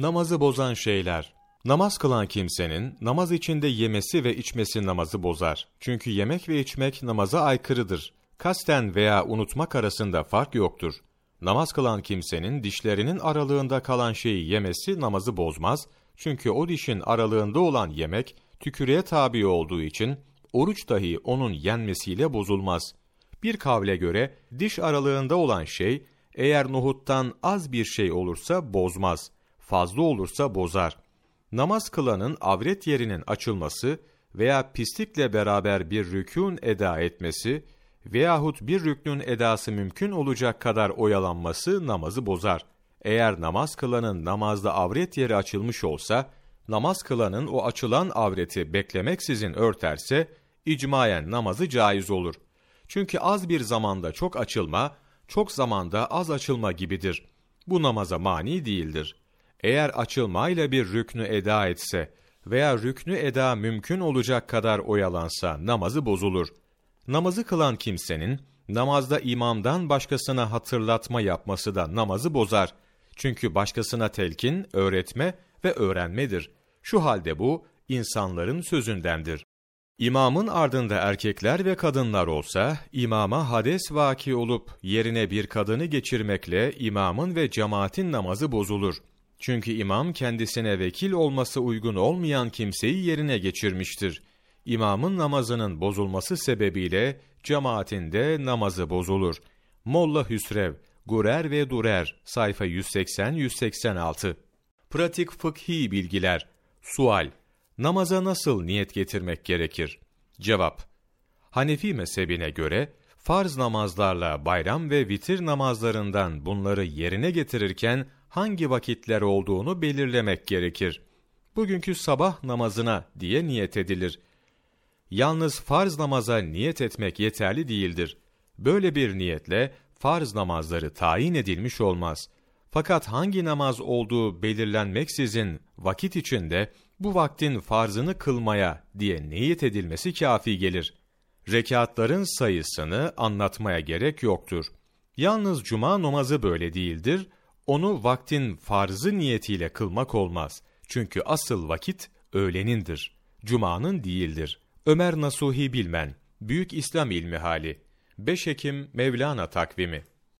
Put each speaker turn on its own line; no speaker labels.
Namazı bozan şeyler. Namaz kılan kimsenin namaz içinde yemesi ve içmesi namazı bozar. Çünkü yemek ve içmek namaza aykırıdır. Kasten veya unutmak arasında fark yoktur. Namaz kılan kimsenin dişlerinin aralığında kalan şeyi yemesi namazı bozmaz. Çünkü o dişin aralığında olan yemek tükürüğe tabi olduğu için oruç dahi onun yenmesiyle bozulmaz. Bir kavle göre diş aralığında olan şey eğer nohuttan az bir şey olursa bozmaz, fazla olursa bozar. Namaz kılanın avret yerinin açılması veya pislikle beraber bir rükûn eda etmesi veyahut bir rüknün edası mümkün olacak kadar oyalanması namazı bozar. Eğer namaz kılanın namazda avret yeri açılmış olsa, namaz kılanın o açılan avreti beklemeksizin örterse, icmayen namazı caiz olur. Çünkü az bir zamanda çok açılma, çok zamanda az açılma gibidir. Bu namaza mani değildir. Eğer açılmayla bir rüknü eda etse veya rüknü eda mümkün olacak kadar oyalansa namazı bozulur. Namazı kılan kimsenin namazda imamdan başkasına hatırlatma yapması da namazı bozar. Çünkü başkasına telkin, öğretme ve öğrenmedir. Şu halde bu insanların sözündendir. İmamın ardında erkekler ve kadınlar olsa, imama hades vaki olup yerine bir kadını geçirmekle imamın ve cemaatin namazı bozulur. Çünkü imam kendisine vekil olması uygun olmayan kimseyi yerine geçirmiştir. İmamın namazının bozulması sebebiyle cemaatin de namazı bozulur. Molla Hüsrev, Gurer ve Durer, sayfa 180-186. Pratik fıkhi bilgiler. Sual Namaza nasıl niyet getirmek gerekir? Cevap Hanefi mezhebine göre farz namazlarla bayram ve vitir namazlarından bunları yerine getirirken hangi vakitler olduğunu belirlemek gerekir. Bugünkü sabah namazına diye niyet edilir. Yalnız farz namaza niyet etmek yeterli değildir. Böyle bir niyetle farz namazları tayin edilmiş olmaz. Fakat hangi namaz olduğu belirlenmeksizin vakit içinde bu vaktin farzını kılmaya diye niyet edilmesi kafi gelir. Rekatların sayısını anlatmaya gerek yoktur. Yalnız cuma namazı böyle değildir, onu vaktin farzı niyetiyle kılmak olmaz. Çünkü asıl vakit öğlenindir, cumanın değildir. Ömer Nasuhi Bilmen, Büyük İslam İlmi Hali, 5 Ekim Mevlana Takvimi